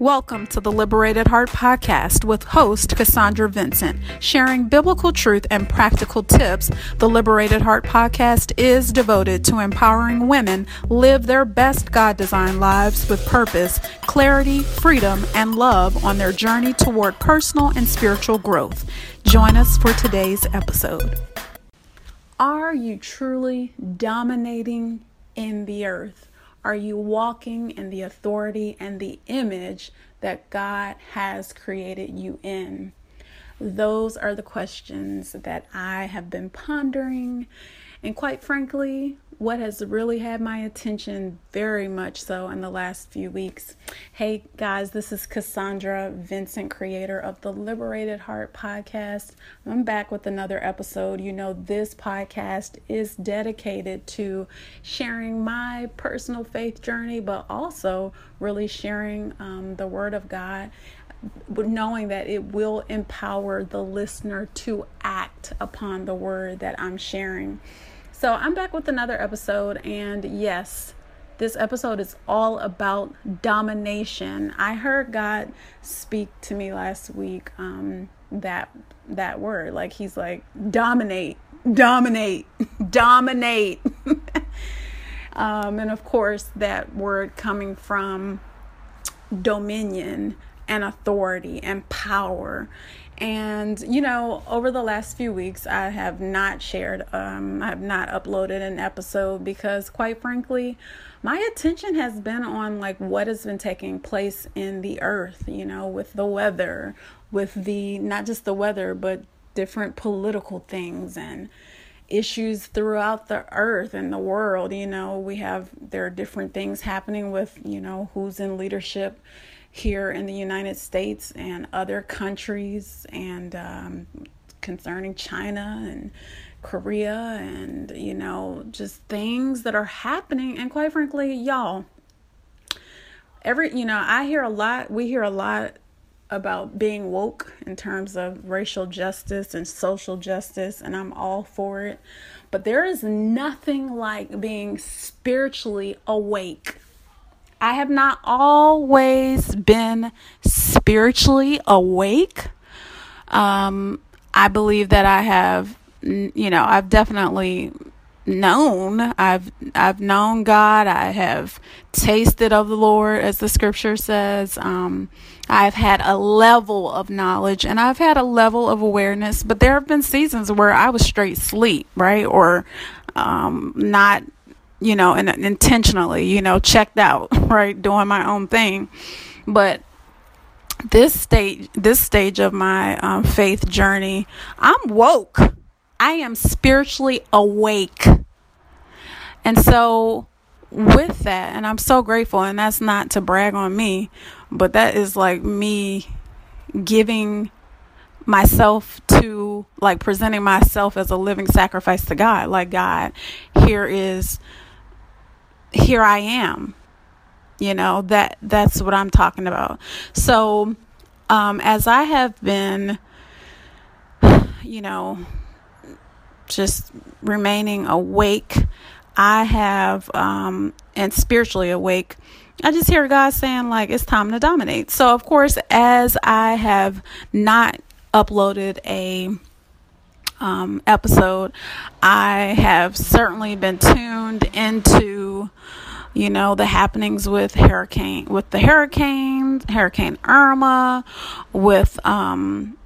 Welcome to the Liberated Heart Podcast with host Cassandra Vincent. Sharing biblical truth and practical tips, the Liberated Heart Podcast is devoted to empowering women live their best God designed lives with purpose, clarity, freedom, and love on their journey toward personal and spiritual growth. Join us for today's episode. Are you truly dominating in the earth? Are you walking in the authority and the image that God has created you in? Those are the questions that I have been pondering. And quite frankly, what has really had my attention very much so in the last few weeks. Hey guys, this is Cassandra Vincent, creator of the Liberated Heart podcast. I'm back with another episode. You know, this podcast is dedicated to sharing my personal faith journey, but also really sharing um, the Word of God knowing that it will empower the listener to act upon the word that I'm sharing. So I'm back with another episode, and yes, this episode is all about domination. I heard God speak to me last week um, that that word, like He's like dominate, dominate, dominate, um, and of course that word coming from dominion and authority and power and, you know, over the last few weeks, I have not shared, um, I have not uploaded an episode because, quite frankly, my attention has been on like what has been taking place in the earth, you know, with the weather, with the not just the weather, but different political things and issues throughout the earth and the world. You know, we have, there are different things happening with, you know, who's in leadership here in the United States and other countries, and um, concerning China and Korea, and you know, just things that are happening. And quite frankly, y'all, every you know, I hear a lot, we hear a lot about being woke in terms of racial justice and social justice, and I'm all for it. But there is nothing like being spiritually awake I have not always been spiritually awake. Um, I believe that I have, you know, I've definitely known. I've I've known God. I have tasted of the Lord, as the Scripture says. Um, I've had a level of knowledge and I've had a level of awareness, but there have been seasons where I was straight sleep, right, or um, not you know, and intentionally, you know, checked out, right, doing my own thing. But this stage, this stage of my um, faith journey, I'm woke. I am spiritually awake. And so, with that, and I'm so grateful, and that's not to brag on me, but that is like me giving myself to like presenting myself as a living sacrifice to God. Like, God, here is here I am. You know, that that's what I'm talking about. So, um, as I have been, you know, just remaining awake, I have, um, and spiritually awake, I just hear God saying, like, it's time to dominate. So, of course, as I have not uploaded a um, episode, I have certainly been tuned into you know the happenings with hurricane with the hurricanes hurricane irma with um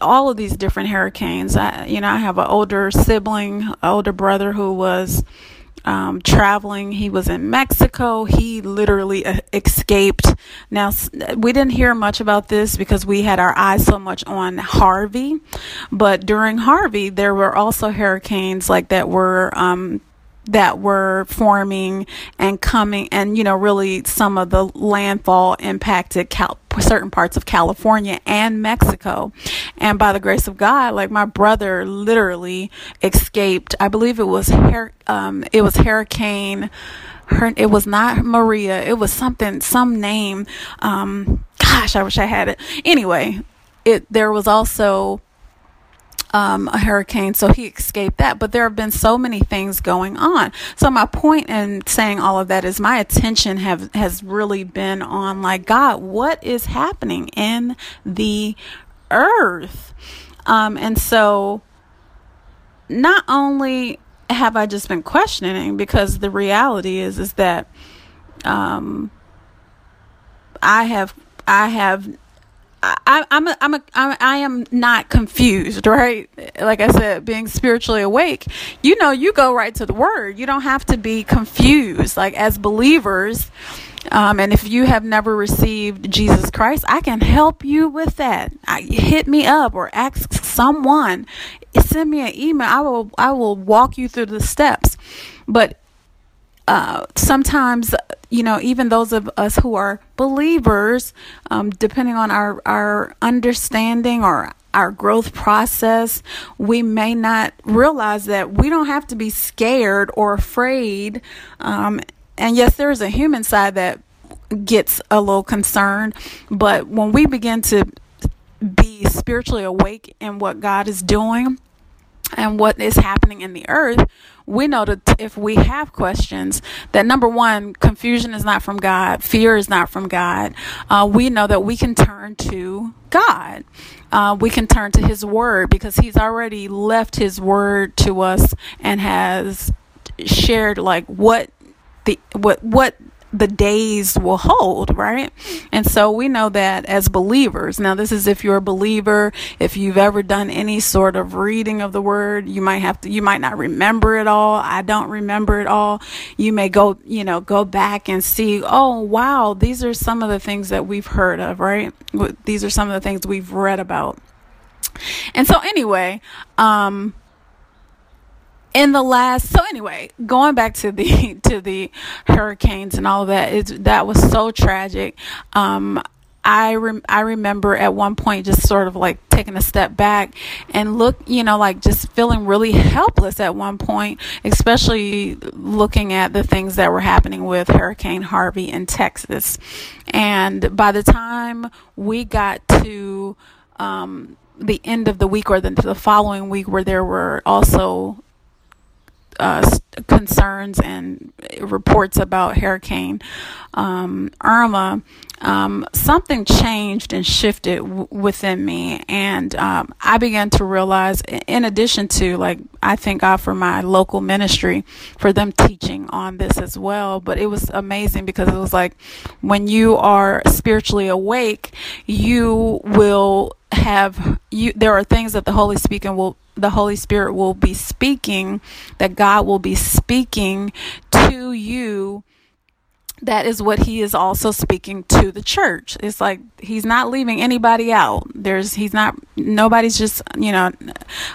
all of these different hurricanes I, you know i have an older sibling older brother who was um, traveling. He was in Mexico. He literally uh, escaped. Now, we didn't hear much about this because we had our eyes so much on Harvey. But during Harvey, there were also hurricanes like that were um, that were forming and coming and you know really some of the landfall impacted Cal- certain parts of California and Mexico. And by the grace of God like my brother literally escaped. I believe it was her- um, it was hurricane her it was not Maria it was something some name. Um, gosh I wish I had it. Anyway it there was also um, a hurricane, so he escaped that. But there have been so many things going on. So my point in saying all of that is my attention have has really been on like God, what is happening in the earth? Um, and so not only have I just been questioning because the reality is is that um, I have I have I, I'm a, I'm a, I am not confused, right? Like I said, being spiritually awake, you know, you go right to the word. You don't have to be confused. Like as believers, um, and if you have never received Jesus Christ, I can help you with that. I, hit me up or ask someone. Send me an email. I will I will walk you through the steps. But uh, sometimes, you know, even those of us who are believers, um, depending on our, our understanding or our growth process, we may not realize that we don't have to be scared or afraid. Um, and yes, there is a human side that gets a little concerned, but when we begin to be spiritually awake in what God is doing and what is happening in the earth, we know that if we have questions, that number one, confusion is not from God, fear is not from God. Uh, we know that we can turn to God. Uh, we can turn to His Word because He's already left His Word to us and has shared like what the what what the days will hold, right? And so we know that as believers. Now, this is if you're a believer, if you've ever done any sort of reading of the word, you might have to, you might not remember it all. I don't remember it all. You may go, you know, go back and see, oh, wow, these are some of the things that we've heard of, right? These are some of the things we've read about. And so, anyway, um, in the last so anyway going back to the to the hurricanes and all of that it that was so tragic um I rem- I remember at one point just sort of like taking a step back and look, you know, like just feeling really helpless at one point, especially looking at the things that were happening with Hurricane Harvey in Texas. And by the time we got to um, the end of the week or the, the following week, where there were also uh, concerns and reports about Hurricane um, Irma, um, something changed and shifted w- within me. And um, I began to realize, in addition to, like, I thank God for my local ministry for them teaching on this as well. But it was amazing because it was like when you are spiritually awake, you will have you there are things that the holy will the holy spirit will be speaking that god will be speaking to you that is what he is also speaking to the church. It's like he's not leaving anybody out. There's he's not nobody's just you know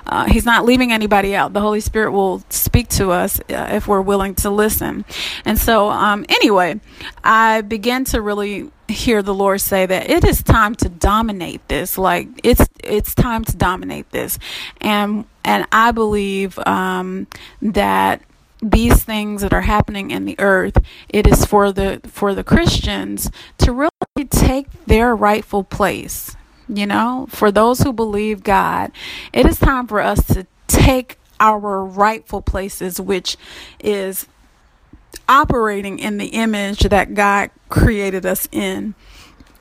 uh, he's not leaving anybody out. The Holy Spirit will speak to us uh, if we're willing to listen. And so um, anyway, I began to really hear the Lord say that it is time to dominate this. Like it's it's time to dominate this, and and I believe um, that these things that are happening in the earth it is for the for the christians to really take their rightful place you know? For those who believe god it is time for us to take our rightful places which is operating in the image that god created us in.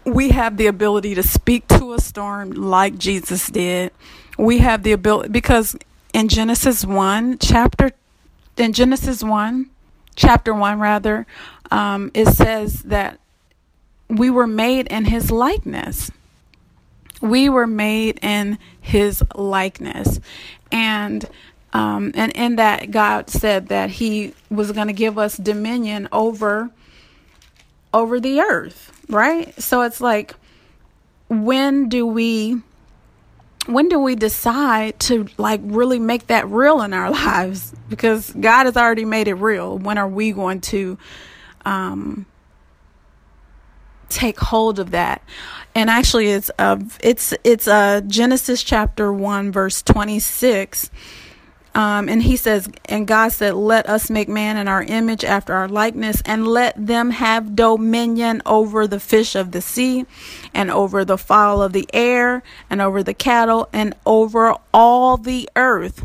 We have the ability to speak to a storm like jesus did. We have the ability because in genesis 1 chapter in Genesis 1, chapter 1, rather, um, it says that we were made in his likeness. We were made in his likeness. And um, and in that, God said that He was going to give us dominion over over the earth, right? So it's like, when do we when do we decide to like really make that real in our lives? Because god has already made it real. When are we going to um take hold of that? And actually it's a, it's it's a genesis chapter 1 verse 26 Um, and he says, and God said, Let us make man in our image after our likeness, and let them have dominion over the fish of the sea, and over the fowl of the air, and over the cattle, and over all the earth,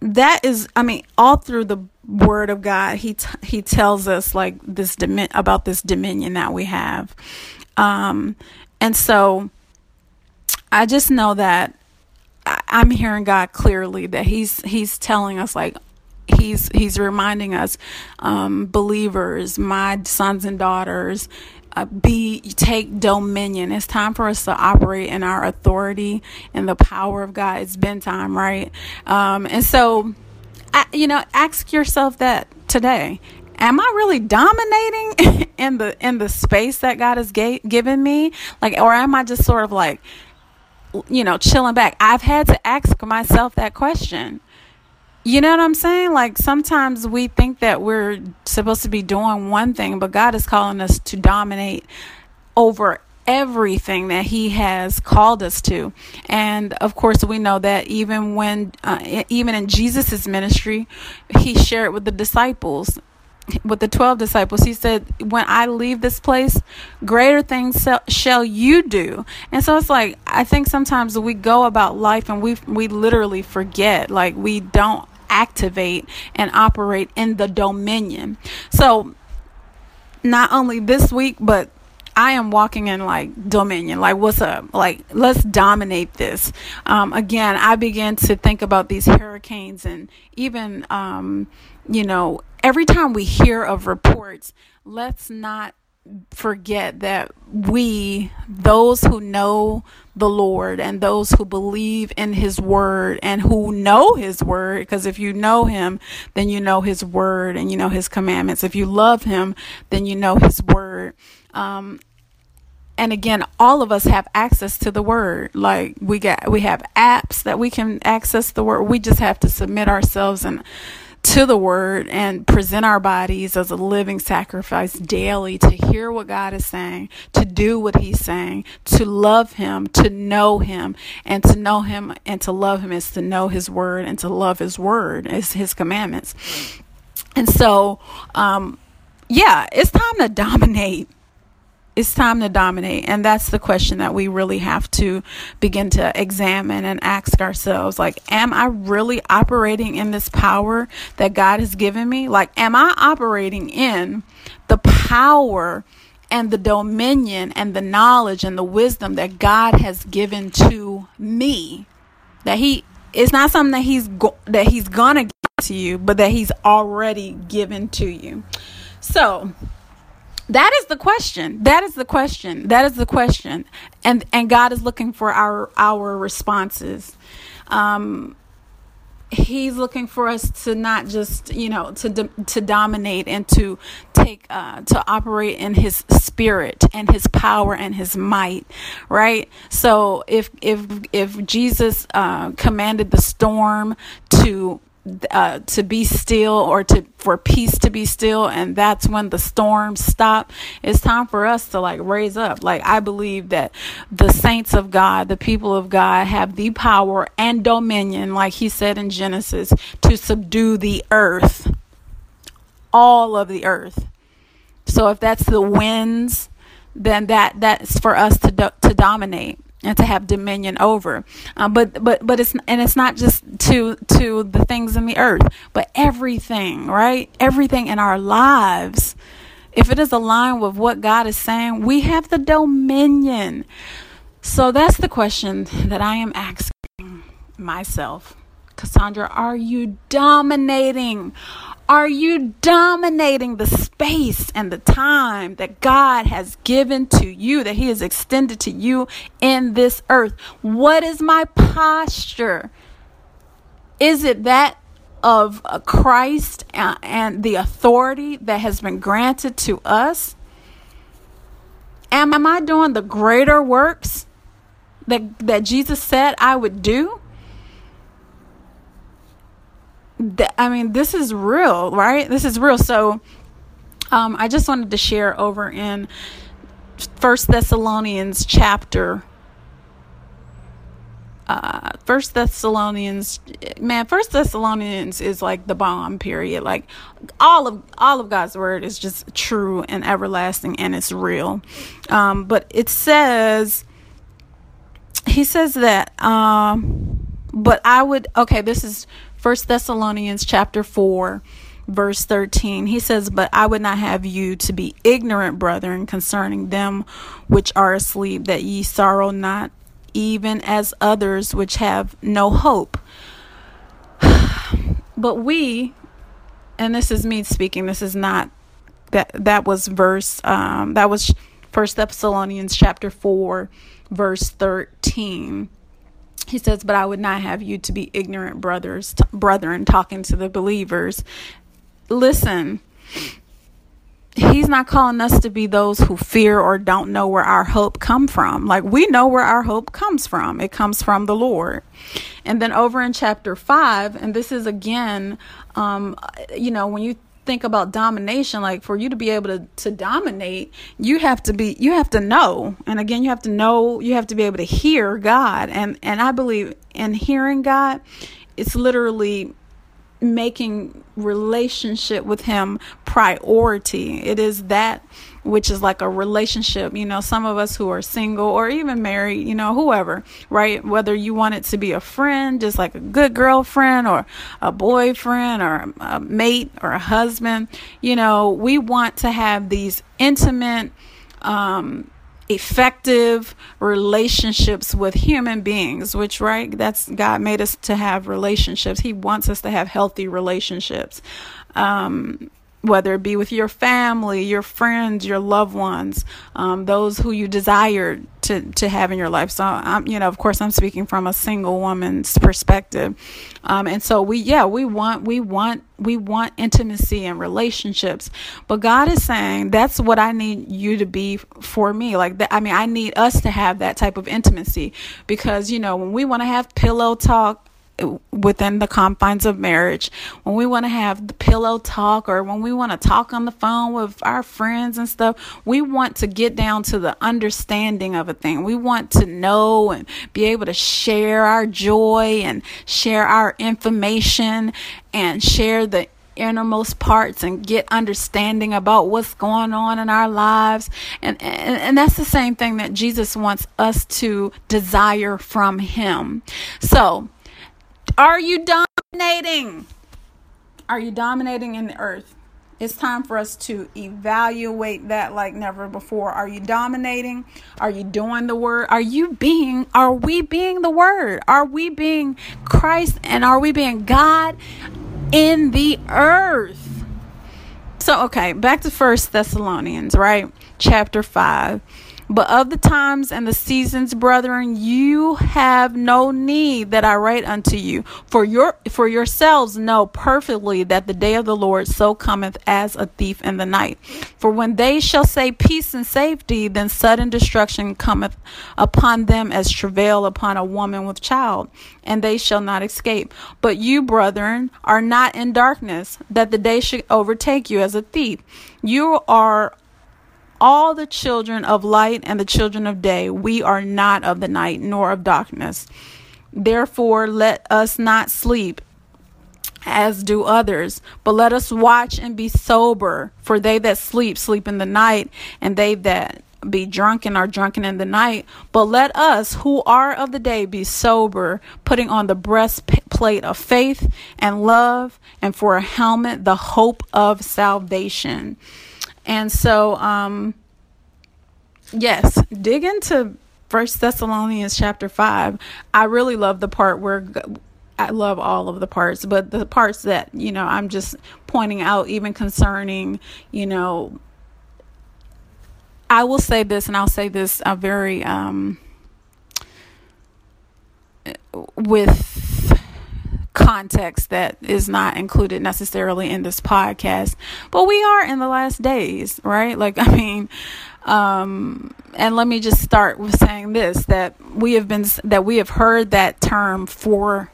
that is i mean all through the word of god he t- he tells us like this domin- about this dominion that we have. Um and so i just know that I- i'm hearing god clearly that he's he's telling us like he's he's reminding us um believers my sons and daughters be take dominion. It's time for us to operate in our authority and the power of God. It's been time, right? Um, and so, you know, ask yourself that today. Am I really dominating in the in the space that God has ga- given me? Like, or am I just sort of like, you know, chilling back? I've had to ask myself that question you know what I'm saying? Like sometimes we think that we're supposed to be doing one thing, but God is calling us to dominate over everything that he has called us to. And of course we know that even when uh, even in jesus's ministry he shared with the disciples with the 12 disciples. He said when i leave this place greater things shall you do. And so it's like i think sometimes we go about life and we we literally forget. Like we don't activate and operate in the dominion. So, not only this week, but I am walking in like dominion. Like, what's up? Like, let's dominate this. Um, again, I began to think about these hurricanes and even, um, you know, every time we hear of reports, let's not forget that we, those who know the Lord and those who believe in His Word and who know His Word, because if you know Him, then you know His Word and you know His commandments. If you love Him, then you know His Word. Um, and again, all of us have access to the Word. Like we got, we have apps that we can access the Word. We just have to submit ourselves and to the word and present our bodies as a living sacrifice daily to hear what God is saying, to do what He's saying, to love Him, to know Him, and to know Him and to love Him is to know His word and to love His word is His commandments. And so, um, yeah, it's time to dominate it's time to dominate. And that's the question that we really have to begin to examine and ask ourselves like am i really operating in this power that god has given me? Like am i operating in the power and the dominion and the knowledge and the wisdom that god has given to me? That he it's not something that he's go- that he's gonna give to you but that he's already given to you. So that is the question. That is the question. That is the question. And and God is looking for our our responses. Um he's looking for us to not just you know to to dominate and to take uh, to operate in his spirit and his power and his might right so if if if jesus uh, commanded the storm to uh, to be still or to for peace to be still. And that's when the storms stop. It's time for us to like raise up. Like i believe that the saints of god the people of god have the power and dominion like he said in genesis to subdue the earth. All of the earth. So if that's the winds then that that's for us to do, to dominate and to have dominion over. Um, but but but it's and it's not just to to the things in the earth, but everything, right? Everything in our lives. If it is aligned with what God is saying, we have the dominion. So that's the question that I am asking myself. Cassandra, are you dominating? Are you dominating the space and the time that God has given to you, that He has extended to you in this earth? What is my posture? Is it that of Christ and the authority that has been granted to us? Am, am I doing the greater works that, that Jesus said I would do? I mean, this is real, right? This is real. So, um, I just wanted to share over in First Thessalonians chapter uh first thessalonians man first thessalonians is like the bomb period like all of all of god's word is just true and everlasting and it's real um but it says he says that um but i would okay this is first thessalonians chapter 4 verse 13 he says but i would not have you to be ignorant brethren concerning them which are asleep that ye sorrow not even as others which have no hope. But we and this is me speaking this is not that that was verse um that was first thessalonians chapter 4 verse 13 he says but i would not have you to be ignorant brothers t- brethren talking to the believers. Listen, he's not calling us to be those who fear or don't know where our hope come from. Like we know where our hope comes from. It comes from the lord. And then over in chapter 5 and this is again um you know when you think about domination like for you to be able to to dominate you have to be you have to know. And again you have to know you have to be able to hear god. And and i believe in hearing god it's literally making relationship with him priority. It is that which is like a relationship you know some of us who are single or even married you know whoever right? Whether you want it to be a friend just like a good girlfriend or a boyfriend or a mate or a husband you know we want to have these intimate um effective relationships with human beings which right that's god made us to have relationships. He wants us to have healthy relationships. Um, whether it be with your family, your friends, your loved ones, um, those who you desire to, to have in your life. So I'm, you know, of course, I'm speaking from a single woman's perspective, um, and so we, yeah, we want, we want, we want intimacy and relationships. But God is saying that's what I need you to be for me. Like that, I mean, I need us to have that type of intimacy because you know when we want to have pillow talk within the confines of marriage when we want to have the pillow talk or when we want to talk on the phone with our friends and stuff we want to get down to the understanding of a thing. We want to know and be able to share our joy and share our information and share the innermost parts and get understanding about what's going on in our lives. And, and and that's the same thing that Jesus wants us to desire from him. So are you dominating? Are you dominating in the earth? It's time for us to evaluate that like never before. Are you dominating? Are you doing the word? Are you being, are we being the word? Are we being Christ and are we being God in the earth? So, okay, back to First Thessalonians, right? Chapter 5. But of the times and the seasons, brethren, you have no need that I write unto you. For your for yourselves know perfectly that the day of the Lord so cometh as a thief in the night. For when they shall say peace and safety, then sudden destruction cometh upon them as travail upon a woman with child, and they shall not escape. But you, brethren, are not in darkness, that the day should overtake you as a thief. You are all the children of light and the children of day. We are not of the night nor of darkness. Therefore, let us not sleep as do others, but let us watch and be sober. For they that sleep, sleep in the night, and they that be drunken are drunken in the night. But let us who are of the day be sober, putting on the breastplate of faith and love, and for a helmet, the hope of salvation. And so, um, yes, dig into First Thessalonians chapter five. I really love the part where I love all of the parts, but the parts that you know I'm just pointing out, even concerning, you know, I will say this, and I'll say this a uh, very um, with context that is not included necessarily in this podcast. But we are in the last days, right? Like, I mean, um, and let me just start with saying this that we have been, that we have heard that term for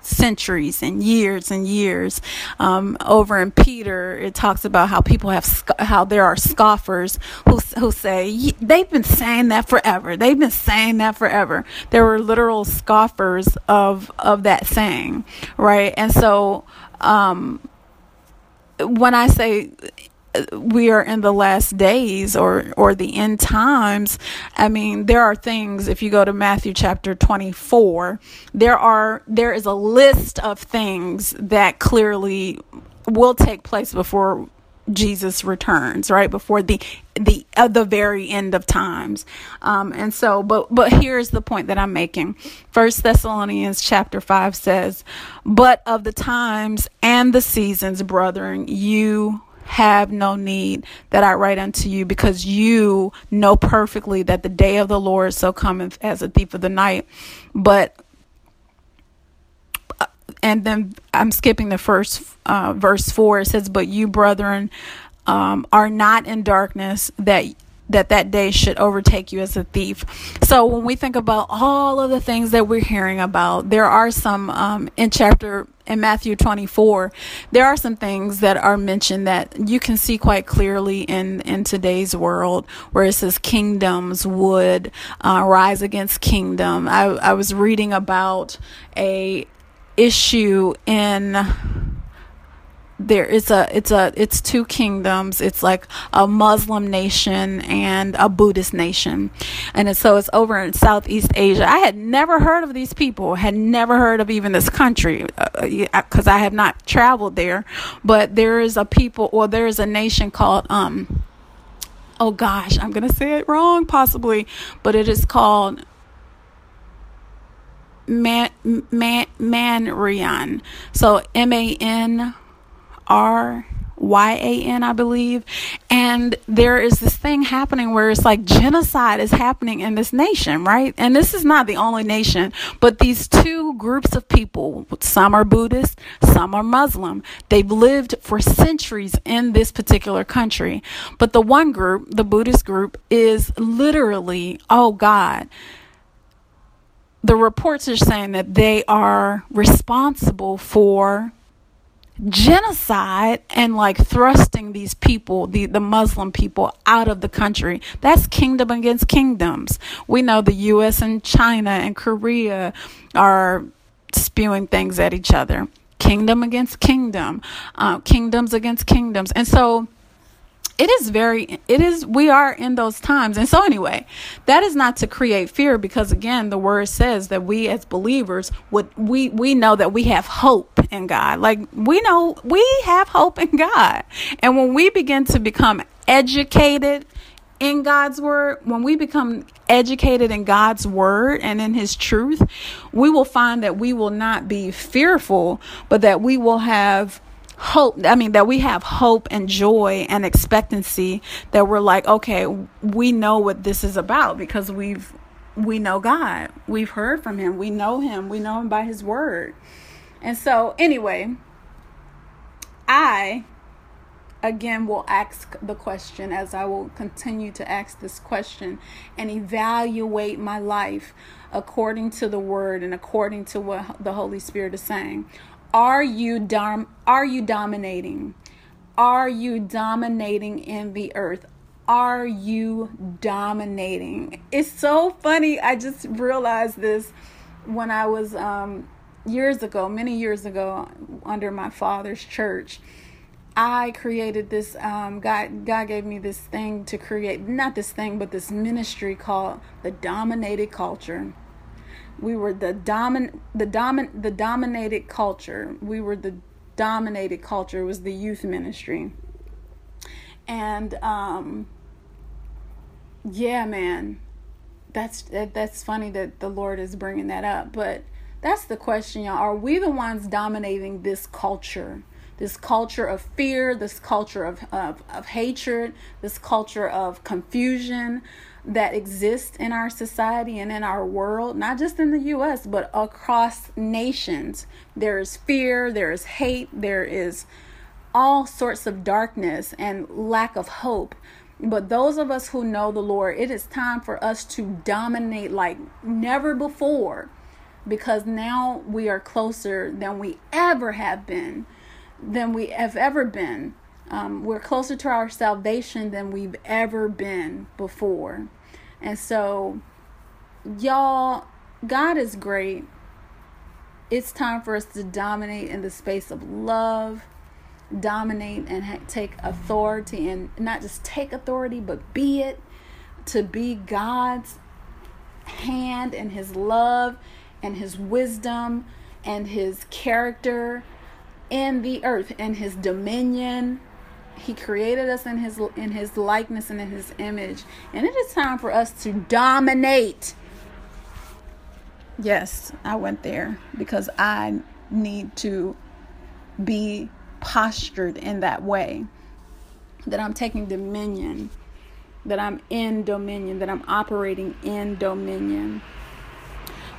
centuries and years and years. Um, over in Peter, it talks about how people have how there are scoffers who who say they've been saying that forever. They've been saying that forever. There were literal scoffers of of that saying, right? And so um, when I say we are in the last days or or the end times i mean there are things if you go to matthew chapter 24 there are there is a list of things that clearly will take place before Jesus returns, right before the the uh, the very end of times, um, and so. But but here's the point that I'm making. First Thessalonians chapter five says, "But of the times and the seasons, brethren, you have no need that I write unto you, because you know perfectly that the day of the Lord so cometh as a thief of the night. But uh, and then I'm skipping the first uh, verse four. It says, "But you, brethren, um, are not in darkness, that that that day should overtake you as a thief. So when we think about all of the things that we're hearing about, there are some um, in chapter in Matthew 24, there are some things that are mentioned that you can see quite clearly in in today's world, where it says kingdoms would uh, rise against kingdom. I, I was reading about a issue in there is a it's a it's two kingdoms. It's like a muslim nation and a buddhist nation. And it's, so it's over in southeast asia. I had never heard of these people. Had never heard of even this country because uh, i have not traveled there. But there is a people or there is a nation called um oh gosh i'm gonna say it wrong possibly but it is called man man manrian. So m-a-n R Y A N, I believe. And there is this thing happening where it's like genocide is happening in this nation, right? And this is not the only nation, but these two groups of people, some are Buddhist, some are Muslim. They've lived for centuries in this particular country. But the one group, the Buddhist group, is literally, oh God, the reports are saying that they are responsible for genocide and like thrusting these people, the, the Muslim people, out of the country. That's kingdom against kingdoms. We know the US and China and Korea are spewing things at each other. Kingdom against kingdom, uh, kingdoms against kingdoms. And so it is very it is we are in those times and so anyway that is not to create fear because again the word says that we as believers would we we know that we have hope in god. Like we know we have hope in god. And when we begin to become educated in God's word, when we become educated in God's word and in his truth, we will find that we will not be fearful, but that we will have hope i mean that we have hope and joy and expectancy that we're like okay we know what this is about because we've we know god. We've heard from him. We know him. We know him by his word and so anyway i again will ask the question as i will continue to ask this question and evaluate my life according to the word and according to what the holy spirit is saying are you dom- are you dominating? Are you dominating in the earth? Are you dominating? It's so funny. I just realized this when I was um, years ago, many years ago, under my father's church. I created this. Um, God, God gave me this thing to create, not this thing, but this ministry called the Dominated Culture we were the domin the domin the dominated culture we were the dominated culture was the youth ministry and um yeah man that's that, that's funny that the lord is bringing that up but that's the question y'all are we the ones dominating this culture this culture of fear, this culture of, of, of hatred, this culture of confusion that exists in our society and in our world, not just in the US, but across nations. There is fear, there is hate, there is all sorts of darkness and lack of hope. But those of us who know the Lord, it is time for us to dominate like never before because now we are closer than we ever have been, than we have ever been. Um, we're closer to our salvation than we've ever been before. And so, y'all, God is great. It's time for us to dominate in the space of love, dominate and ha- take authority, and not just take authority, but be it, to be God's hand and His love and His wisdom and His character in the earth and His dominion he created us in his in his likeness and in his image. And it is time for us to dominate. Yes, I went there because I need to be postured in that way that I'm taking dominion, that I'm in dominion, that I'm operating in dominion.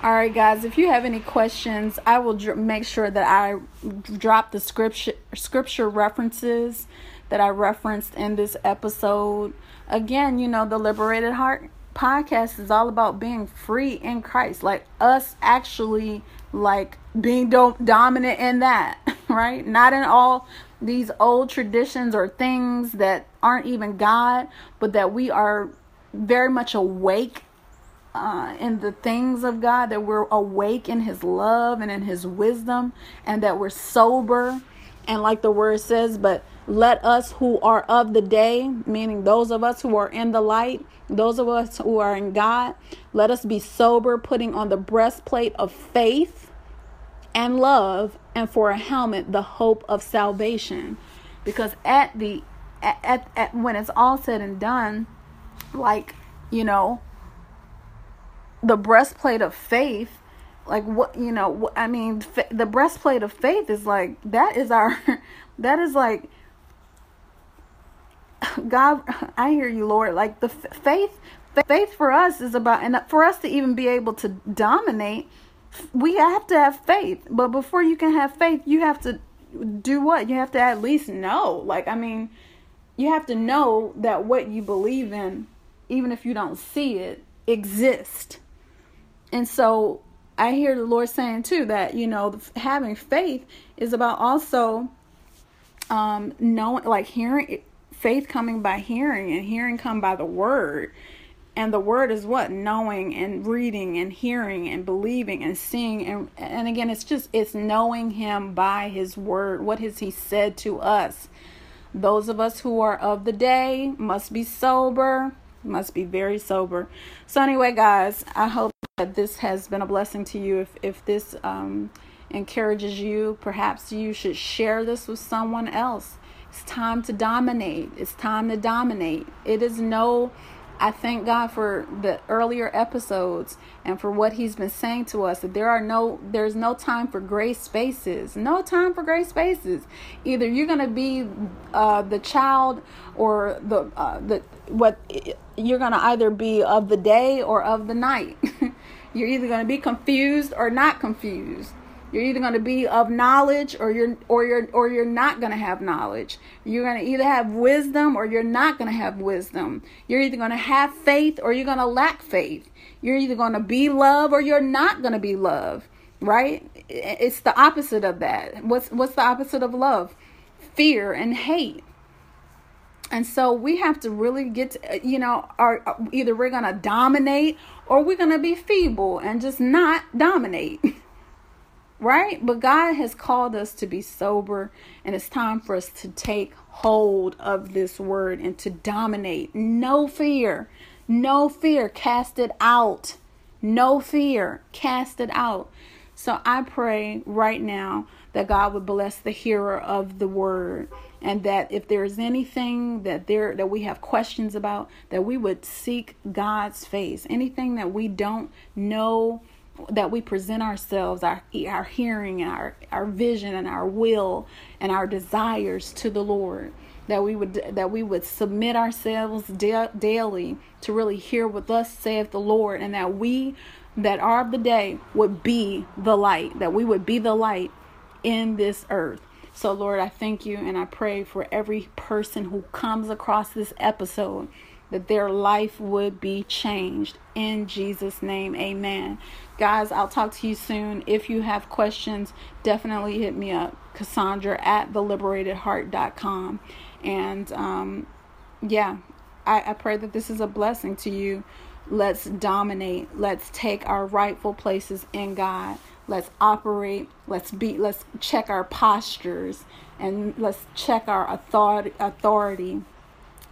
All right, guys, if you have any questions, I will dr- make sure that I drop the scripture scripture references that I referenced in this episode. Again, you know, the Liberated Heart podcast is all about being free in Christ, like us actually like being do- dominant in that, right? Not in all these old traditions or things that aren't even God, but that we are very much awake uh, in the things of God, that we're awake in His love and in His wisdom, and that we're sober. And like the word says, but let us who are of the day, meaning those of us who are in the light, those of us who are in God, let us be sober, putting on the breastplate of faith and love, and for a helmet, the hope of salvation. Because at the at, at, at when it's all said and done, like you know, the breastplate of faith like what you know i mean the breastplate of faith is like that is our that is like God, I hear you, Lord. Like the faith, faith for us is about, and for us to even be able to dominate, we have to have faith. But before you can have faith, you have to do what? You have to at least know. Like, I mean, you have to know that what you believe in, even if you don't see it, exists. And so I hear the Lord saying too that, you know, having faith is about also um knowing like hearing faith coming by hearing and hearing come by the word. And the word is what? Knowing and reading and hearing and believing and seeing. And and again it's just it's knowing him by his word what has he said to us. Those of us who are of the day must be sober must be very sober. So anyway guys i hope that this has been a blessing to you if if this um encourages you perhaps you should share this with someone else it's time to dominate. It's time to dominate. It is no, I thank God for the earlier episodes and for what He's been saying to us that there are no, there's no time for gray spaces. No time for gray spaces. Either you're going to be uh, the child or the, uh, the, what, you're going to either be of the day or of the night. you're either going to be confused or not confused. You're either going to be of knowledge or you're or you're or you're not going to have knowledge. You're going to either have wisdom or you're not going to have wisdom. You're either going to have faith or you're going to lack faith. You're either going to be love or you're not going to be love, right? It's the opposite of that. What's what's the opposite of love? Fear and hate. And so we have to really get to, you know, are uh, either we're going to dominate or we're going to be feeble and just not dominate. right? But God has called us to be sober, and it's time for us to take hold of this word and to dominate. No fear, no fear, cast it out. No fear, cast it out. So I pray right now that God would bless the hearer of the word and that if there is anything that there that we have questions about that we would seek God's face anything that we don't know that we present ourselves, our our hearing and our our vision and our will and our desires to the Lord. That we would that we would submit ourselves da- daily to really hear what thus saith the Lord, and that we that are of the day would be the light. That we would be the light in this earth. So, Lord, I thank you and I pray for every person who comes across this episode that their life would be changed. In Jesus' name, amen. Guys, I'll talk to you soon. If you have questions, definitely hit me up, Cassandra at theliberatedheart.com. And um, yeah, I, I pray that this is a blessing to you. Let's dominate. Let's take our rightful places in God. Let's operate. Let's be. Let's check our postures and let's check our authority. Authority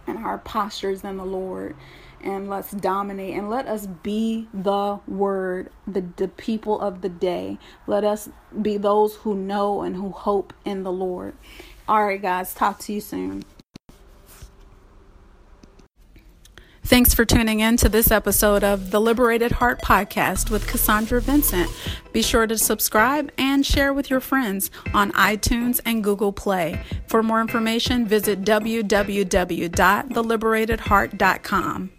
and our postures in the Lord. And let's dominate and let us be the word, the, the people of the day. Let us be those who know and who hope in the Lord. All right, guys, talk to you soon. Thanks for tuning in to this episode of the Liberated Heart Podcast with Cassandra Vincent. Be sure to subscribe and share with your friends on iTunes and Google Play. For more information, visit www.theliberatedheart.com.